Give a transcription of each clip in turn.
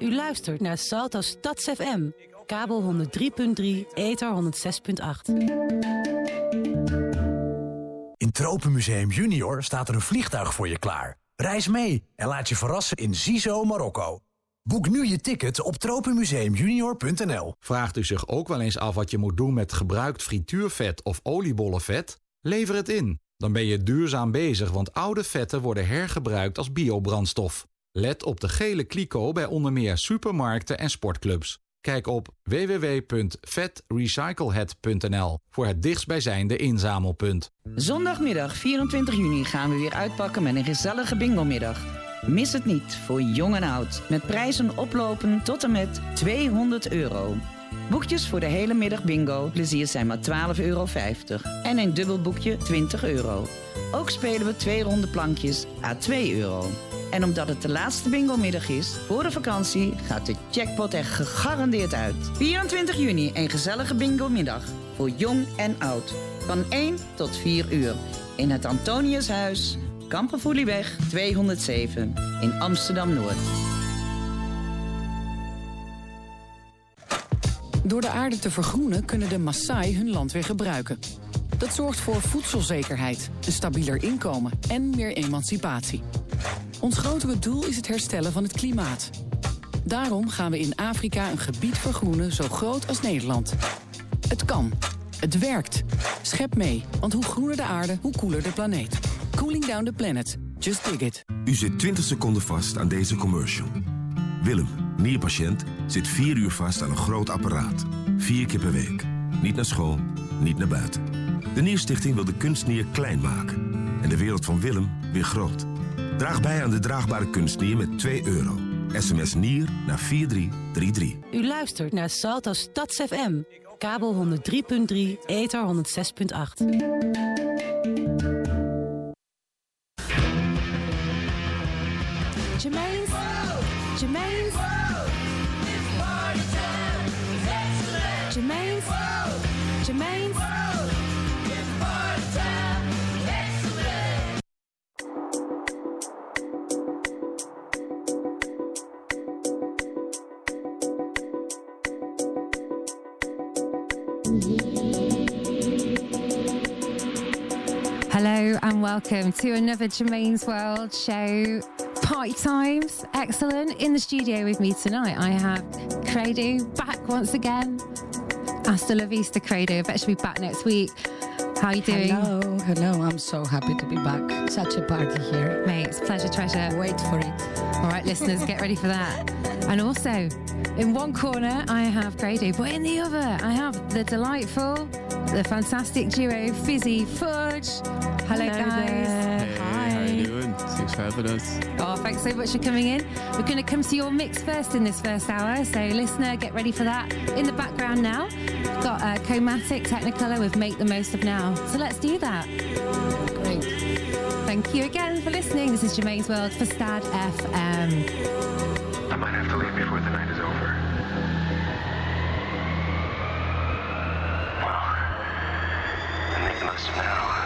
U luistert naar Salto Stads FM. Kabel 103.3, ether 106.8. In Tropenmuseum Junior staat er een vliegtuig voor je klaar. Reis mee en laat je verrassen in Zizo, Marokko. Boek nu je ticket op tropenmuseumjunior.nl. Vraagt u zich ook wel eens af wat je moet doen met gebruikt frituurvet of oliebollenvet? Lever het in. Dan ben je duurzaam bezig, want oude vetten worden hergebruikt als biobrandstof. Let op de gele kliko bij onder meer supermarkten en sportclubs. Kijk op www.vetrecyclehet.nl voor het dichtstbijzijnde inzamelpunt. Zondagmiddag 24 juni gaan we weer uitpakken met een gezellige bingo-middag. Mis het niet voor jong en oud. Met prijzen oplopen tot en met 200 euro. Boekjes voor de hele middag bingo. Plezier zijn maar 12,50 euro. En een dubbel boekje 20 euro. Ook spelen we twee ronde plankjes à 2 euro. En omdat het de laatste bingo-middag is, voor de vakantie gaat de jackpot er gegarandeerd uit. 24 juni, een gezellige bingo-middag. Voor jong en oud. Van 1 tot 4 uur. In het Antoniushuis, Kampenvoelieweg 207. In Amsterdam-Noord. Door de aarde te vergroenen kunnen de Maasai hun land weer gebruiken. Dat zorgt voor voedselzekerheid, een stabieler inkomen en meer emancipatie. Ons grotere doel is het herstellen van het klimaat. Daarom gaan we in Afrika een gebied vergroenen zo groot als Nederland. Het kan. Het werkt. Schep mee, want hoe groener de aarde, hoe koeler de planeet. Cooling down the planet. Just dig it. U zit 20 seconden vast aan deze commercial. Willem, nierpatiënt, zit 4 uur vast aan een groot apparaat. Vier keer per week. Niet naar school, niet naar buiten. De Nierstichting wil de kunstnier klein maken. En de wereld van Willem weer groot. Draag bij aan de draagbare kunstnier met 2 euro. SMS NIER naar 4333. U luistert naar Salto Stads FM. Kabel 103.3, ether 106.8. Jermaine's. Jermaine's. Jermaine's. Jermaine's. Welcome to another Germaine's World show. Party times, excellent. In the studio with me tonight, I have Credo back once again. Hasta la vista, Credo. I bet she'll be back next week. How are you doing? Hello, hello. I'm so happy to be back. Such a party here. Mate, it's a pleasure, treasure. Wait for it. All right, listeners, get ready for that. And also, in one corner, I have Credo, but in the other, I have the delightful, the fantastic duo, Fizzy Fudge. Hello, guys. Hey, how are you doing? Thanks for having us. Oh, thanks so much for coming in. We're going to come to your mix first in this first hour. So, listener, get ready for that. In the background now, we've got uh, Comatic Technicolor with Make the Most of Now. So, let's do that. Great. Thank you again for listening. This is Germaine's World for Stad FM. I might have to leave before the night is over. Well, make the most of now.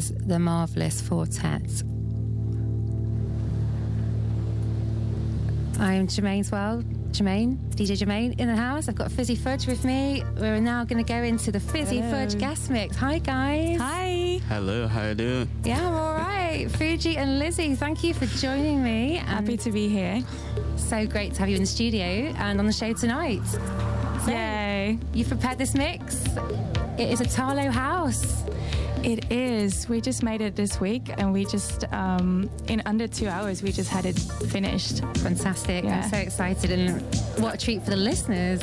is the marvelous Four Tet. I'm Germaine's World. Germaine, DJ Jermaine in the house. I've got Fizzy Fudge with me. We're now going to go into the Fizzy Hello. Fudge guest mix. Hi, guys. Hi. Hello, how you doing? Yeah, I'm all right. Fuji and Lizzie, thank you for joining me. Happy to be here. So great to have you in the studio and on the show tonight. So, Yay. You've prepared this mix. It is a Tarlo house. It is. We just made it this week and we just, um, in under two hours, we just had it finished. Fantastic. Yeah. I'm so excited and what a treat for the listeners.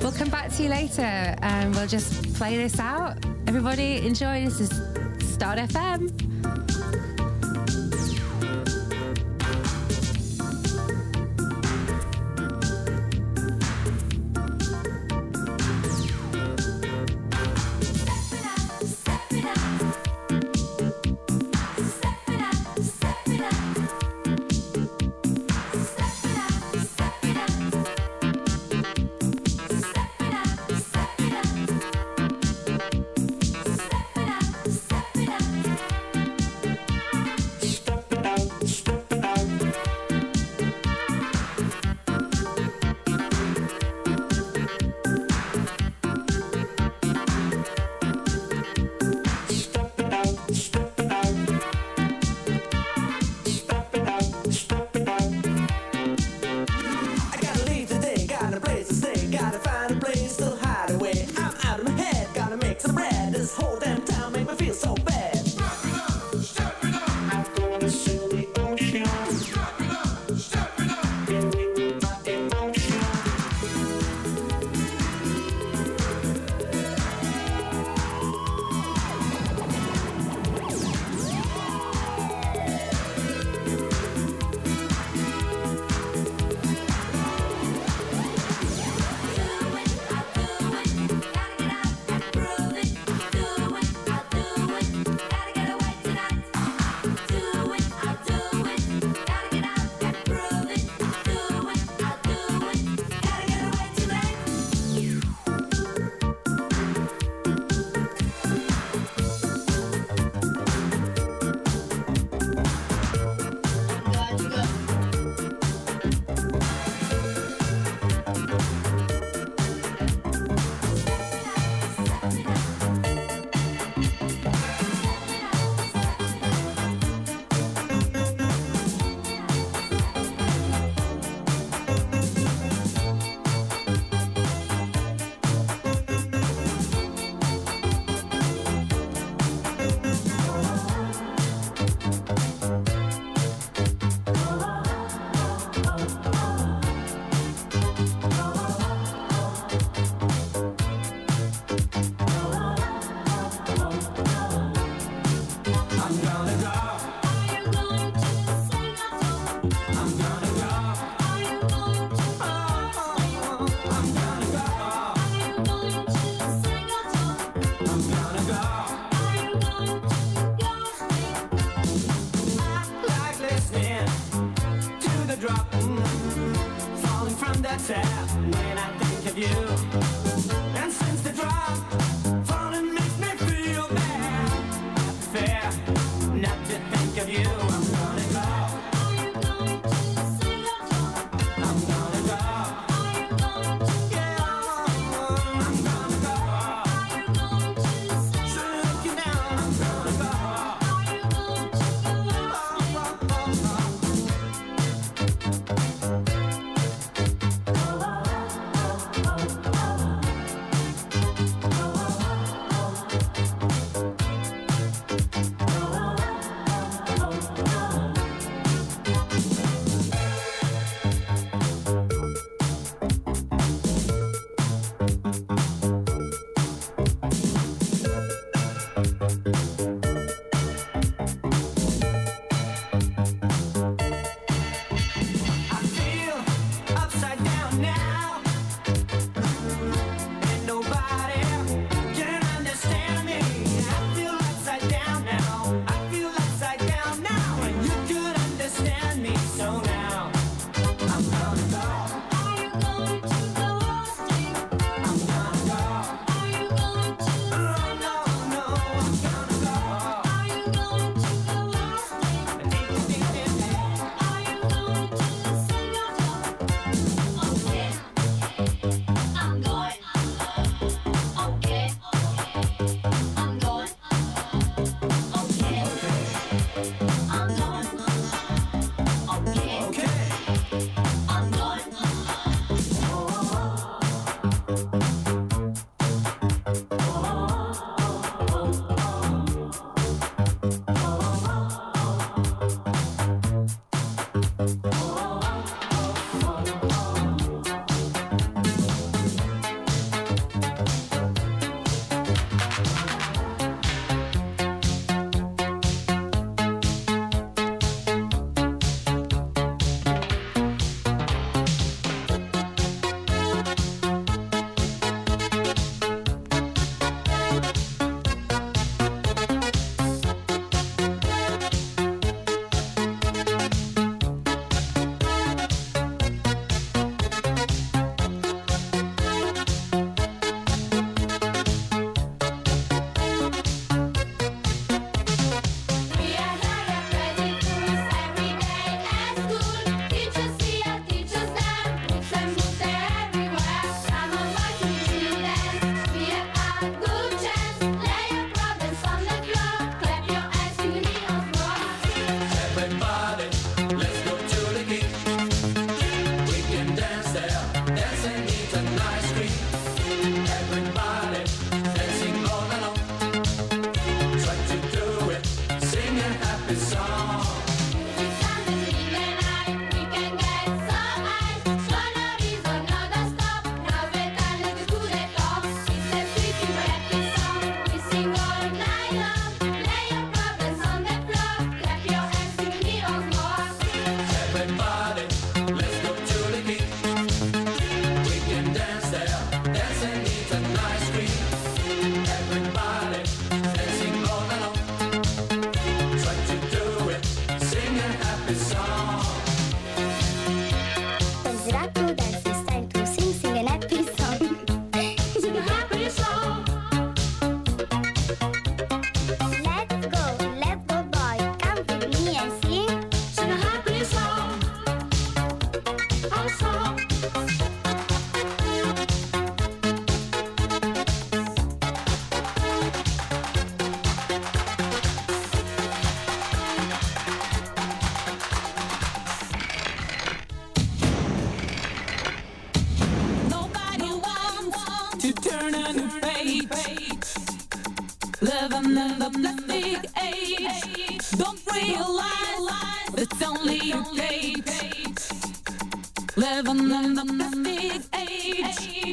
We'll come back to you later and we'll just play this out. Everybody enjoy. This is Stad FM.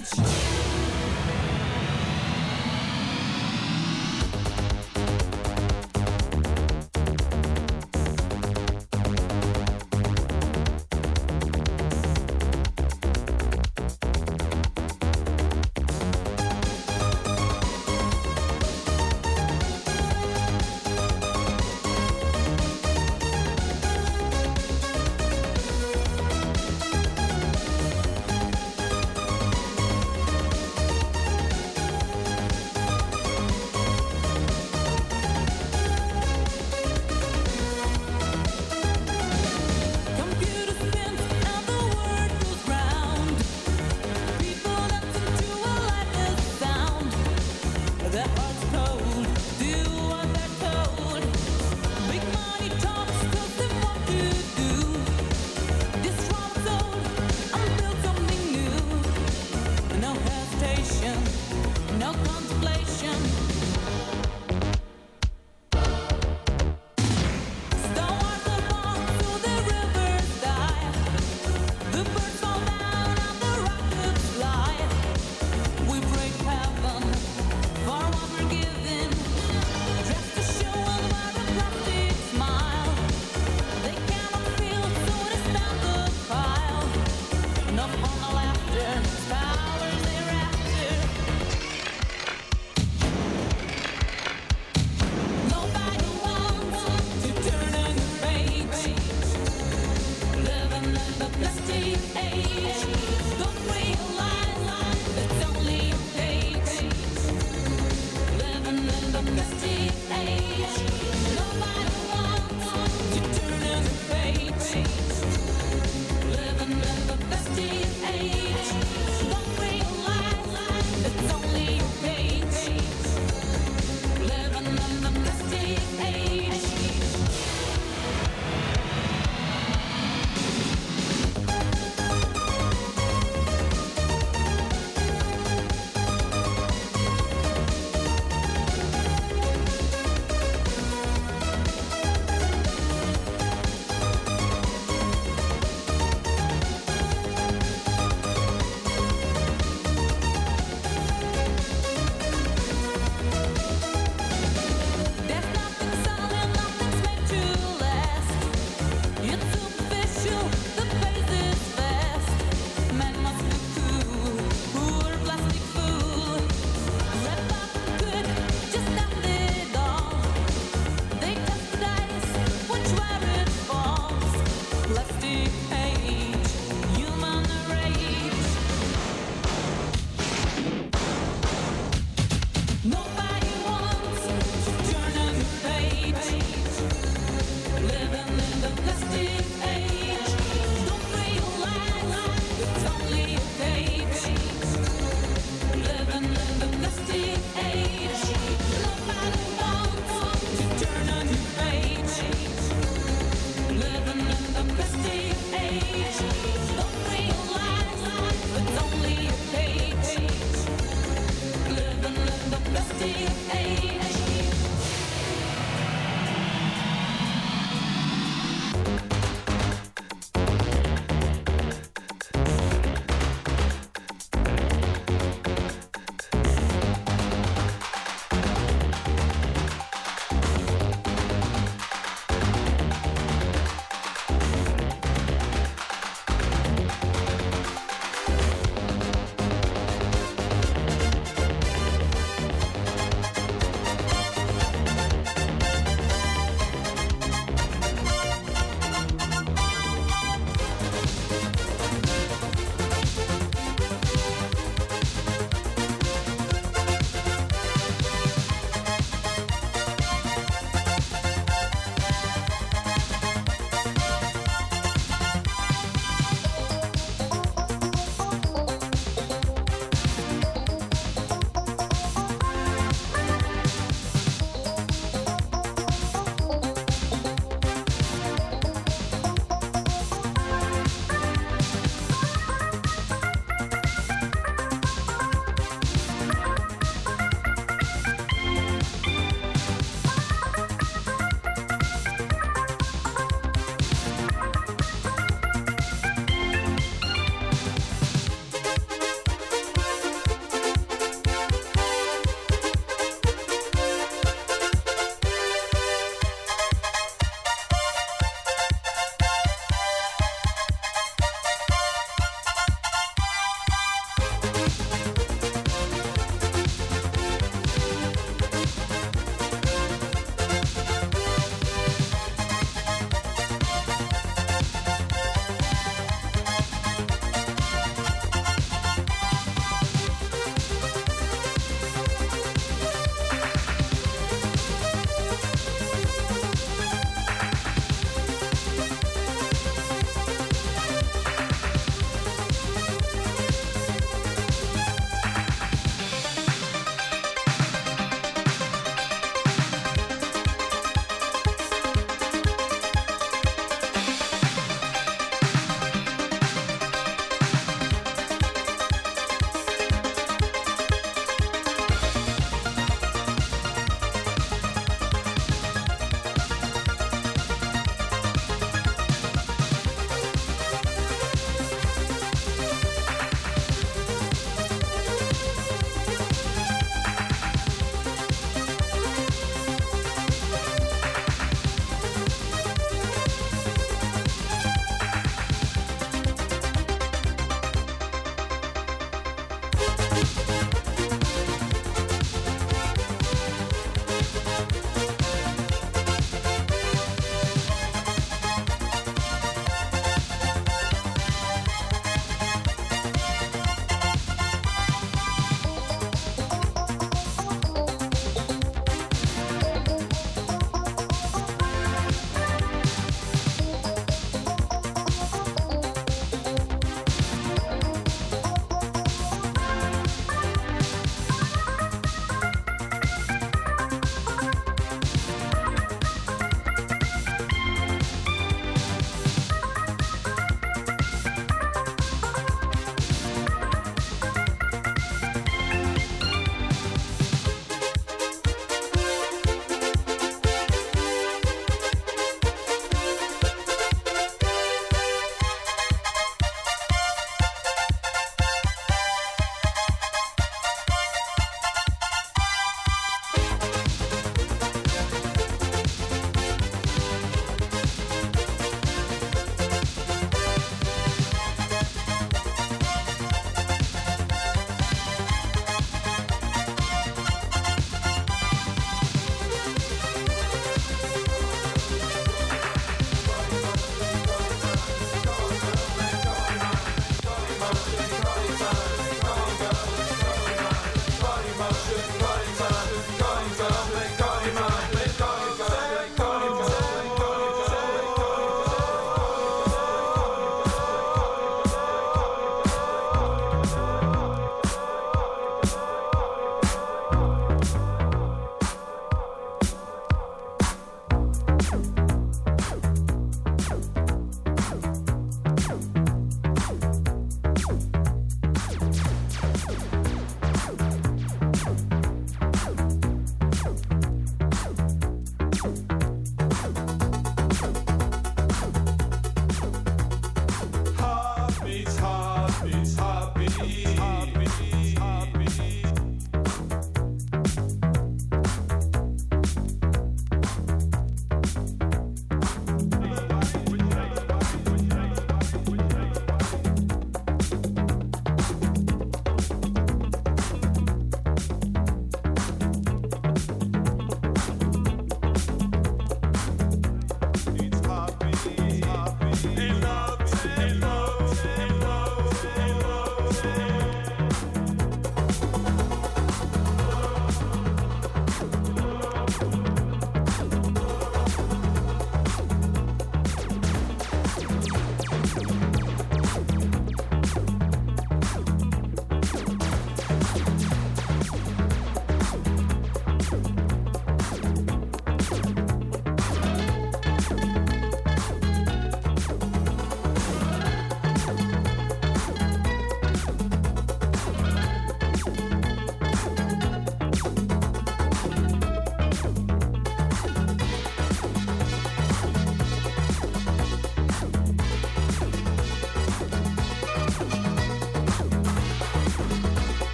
Age.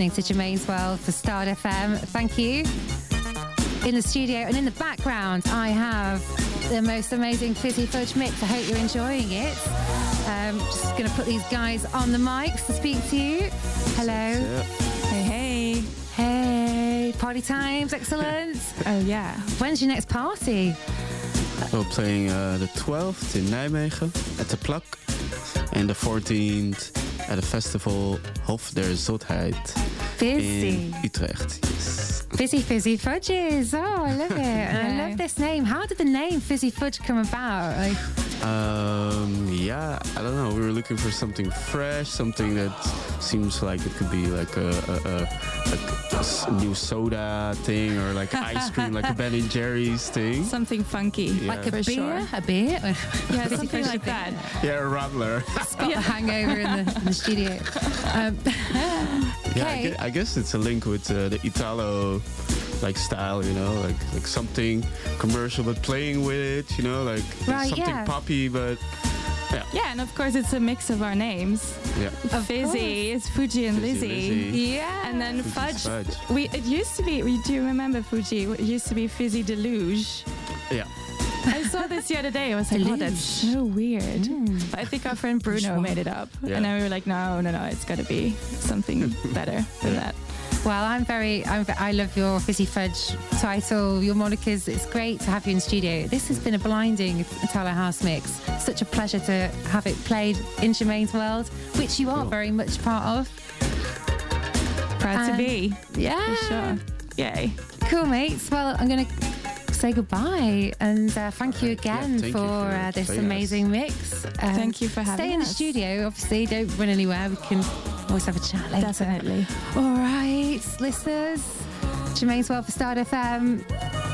Listening to Germaine's World for Stad FM. Thank you. In the studio and in the background, I have the most amazing fizzy fudge mix. I hope you're enjoying it. Um, just going to put these guys on the mics to speak to you. Hello. Hey, hey. Hey. Party times, excellent. oh, yeah. When's your next party? We're playing uh, the 12th in Nijmegen at the Plak. And the 14th at a festival Hof der Zotheid Busy. in Utrecht. Yes. Fizzy Fizzy Fudges. Oh, I love it. And I love this name. How did the name Fizzy Fudge come about? Like, Um, yeah, I don't know. We were looking for something fresh, something that seems like it could be like a new soda thing or like ice cream, like a Ben and Jerry's thing. Something funky. Yeah. like a For beer? sure. A beer? Yeah, something like that. Yeah, a Rattler. Got a hangover in the, in the studio. Um, Yeah, I guess, I guess it's a link with uh, the Italo like style, you know, like like something commercial but playing with it, you know, like Right, something yeah. poppy but yeah. Yeah, and of course it's a mix of our names. Yeah. Fizzy is Fuji and Fizzy Lizzie. Lizzie. Yeah. And then Fuji's fudge. fudge. We it used to be. We do remember Fuji. It used to be Fizzy Deluge. Yeah. I saw this the other day. I was like, oh, that's so weird. Mm. But I think our friend Bruno made it up, Yeah. and then we were like, no, no, no, it's got to be something better than that. Well, I'm very, I'm, I love your Fizzy Fudge title, your monikers. It's great to have you in studio. This has been a blinding Italo House mix. Such a pleasure to have it played in Germaine's World, which you are very much part of. Proud to be. Yeah. For sure. Yay. Cool, mates. Well, I'm going to say goodbye and uh, thank you again thank you for, for uh, this playing us. amazing mix. Um, Thank you for having Stay in the studio, obviously. Don't run anywhere. We can always have a chat later. Definitely. All right, listeners. Germaine's World for Stad FM.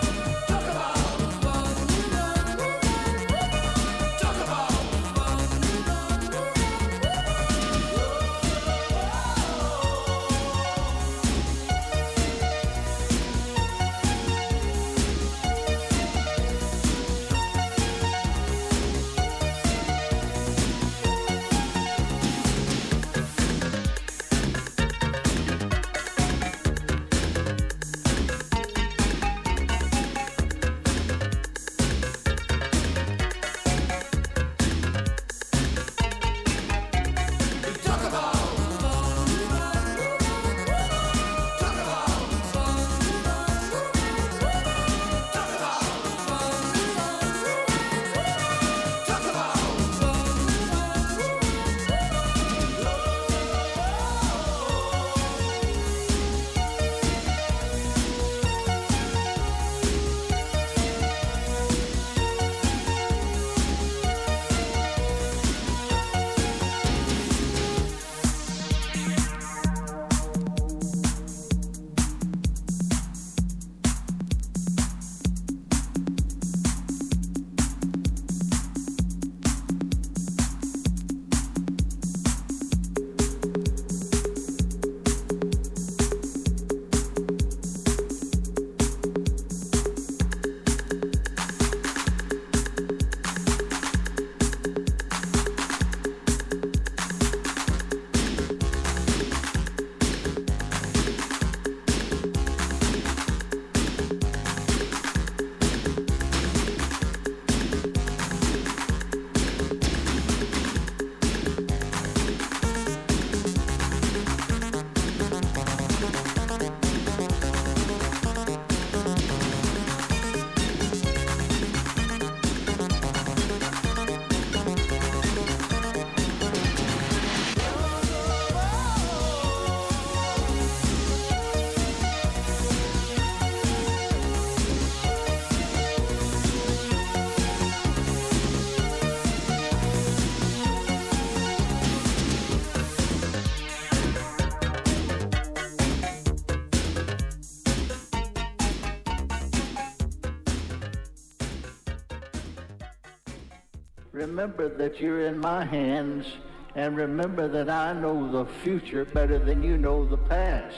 Remember that you're in my hands, and remember that I know the future better than you know the past.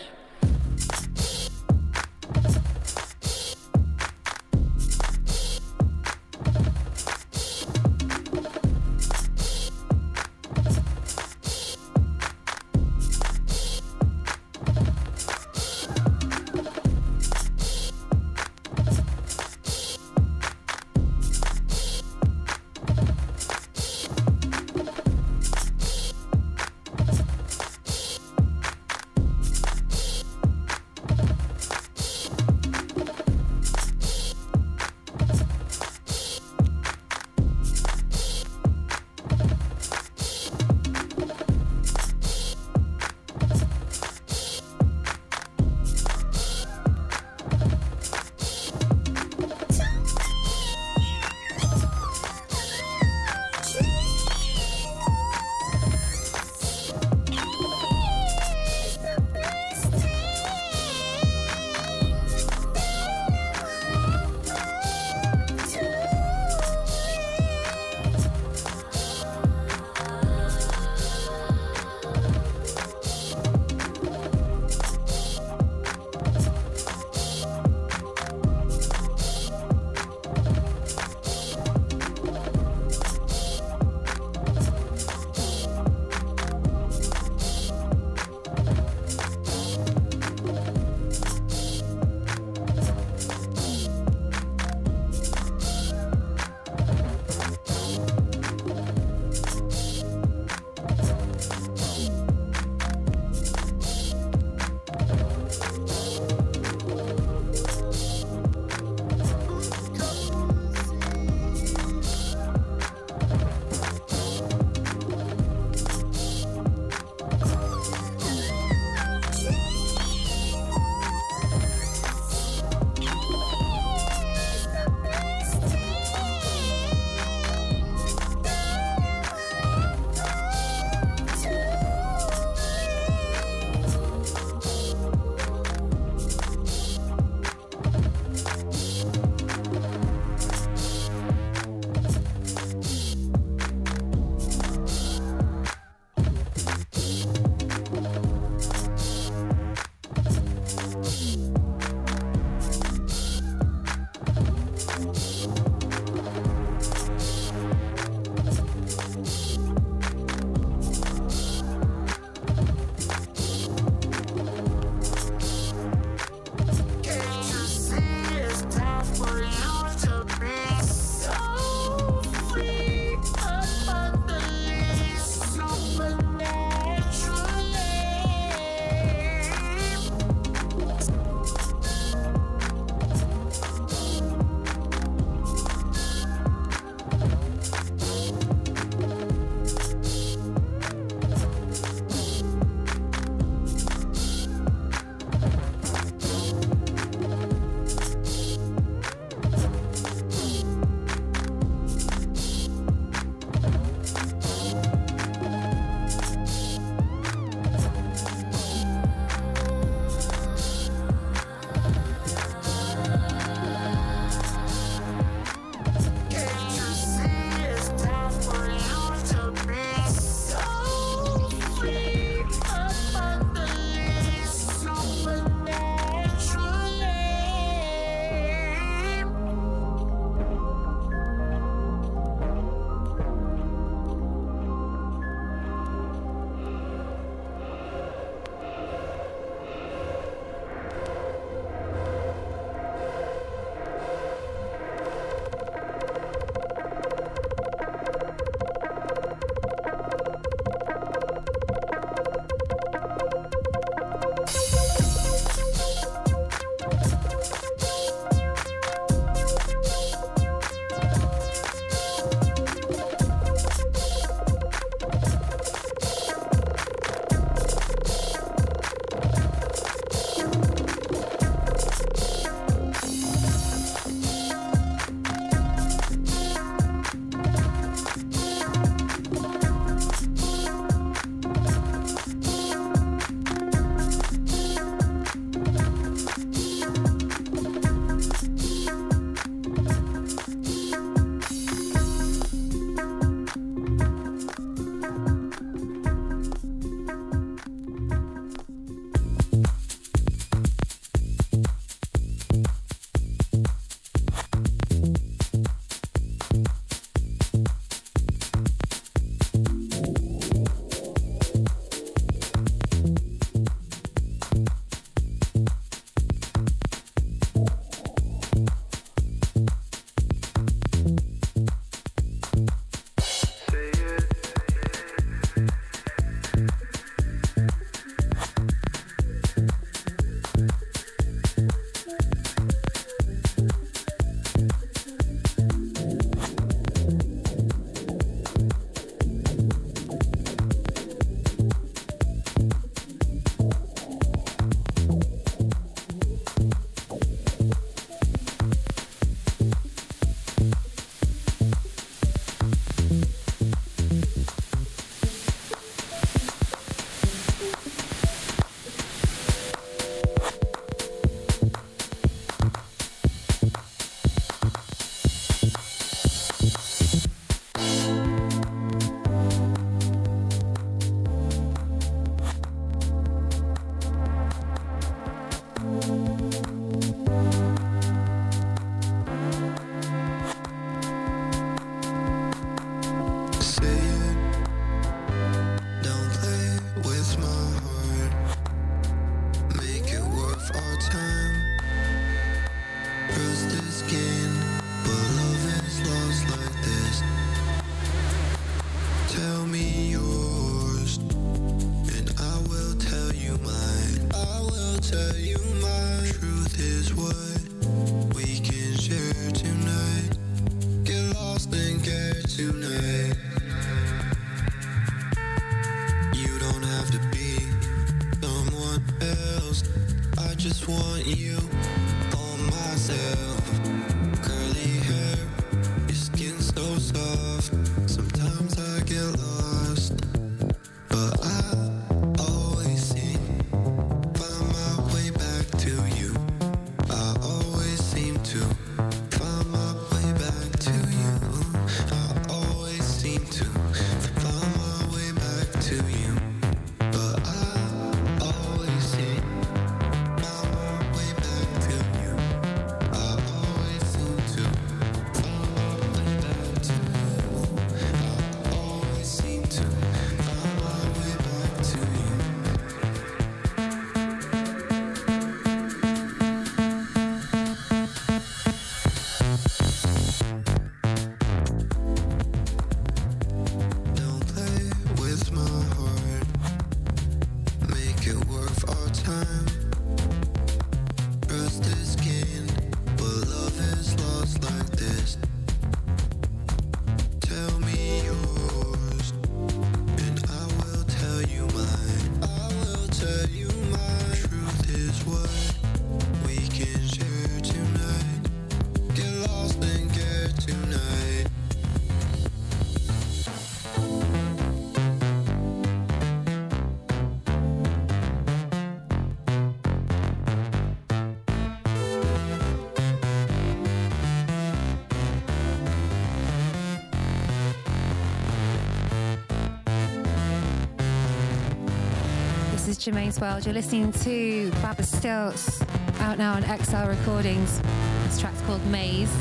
Germaine's World. You're listening to Baba Stiltz out now on XL Recordings. This track's called Maze.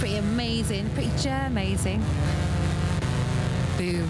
Pretty amazing, pretty amazing. Boom.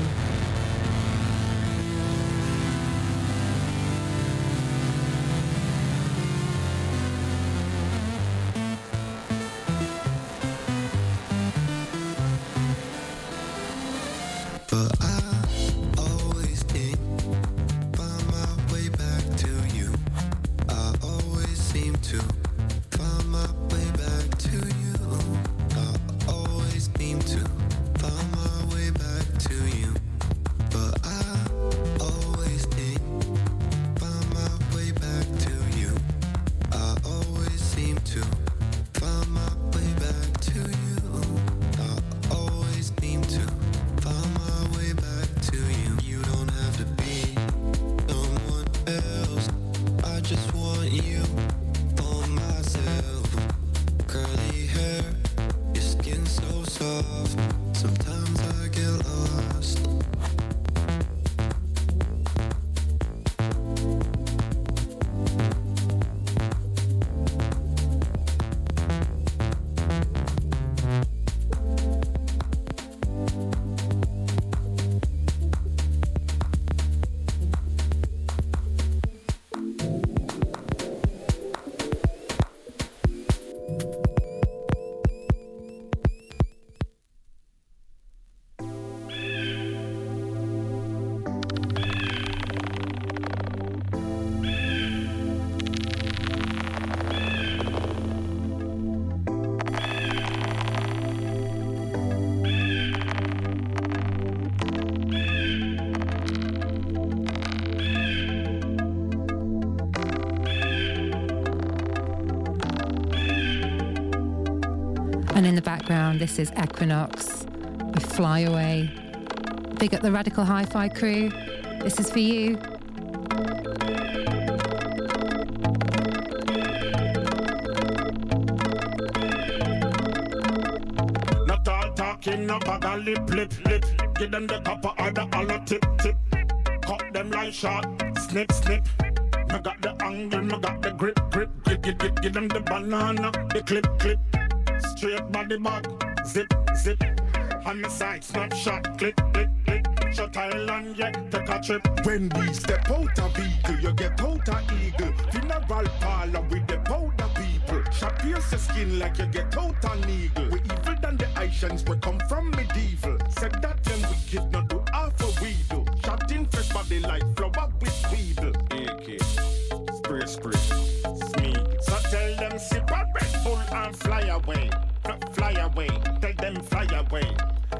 This is Equinox with Fly Away. Big up the Radical Hi Fi crew. This is for you. Not all talking, lip, lip, lip. Give them the copper or the tip, tip. Cut them like shot, snip, snip. Me got the angle, me got the grip, grip. Give, give, give, give them the banana, the clip, clip. Straight body back, trip. When we step out a vehicle, you get out a eagle. Funeral parlor with the powder people. Shot pierce your skin like you get out of needle. We evil than the Asians, we come from medieval. Said that them wicked, not do half a we do. Shot in fresh body like flower with weedle. AK, spray spray, sneak. So tell them sip a Red Bull and fly away. Fly away, tell them fly away.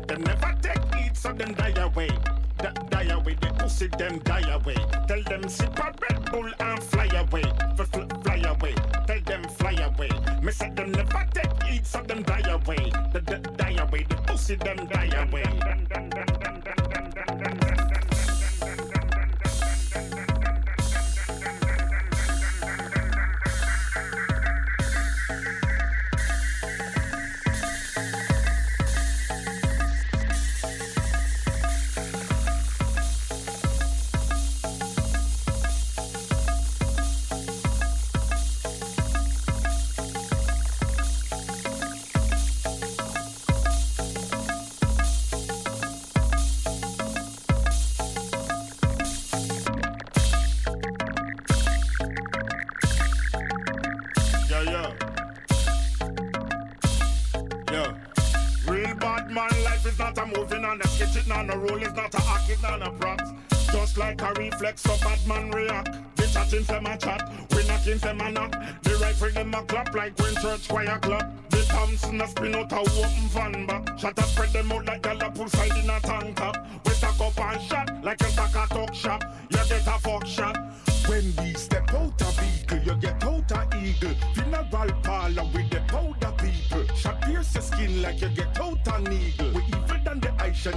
They never take it, so them die away. That die away. They pussy them die away. Tell them sip a Red Bull and fly away. F- fly away. Tell them fly away. Me say them never take eat, so them die away. The die away. The pussy them die away. Shut up.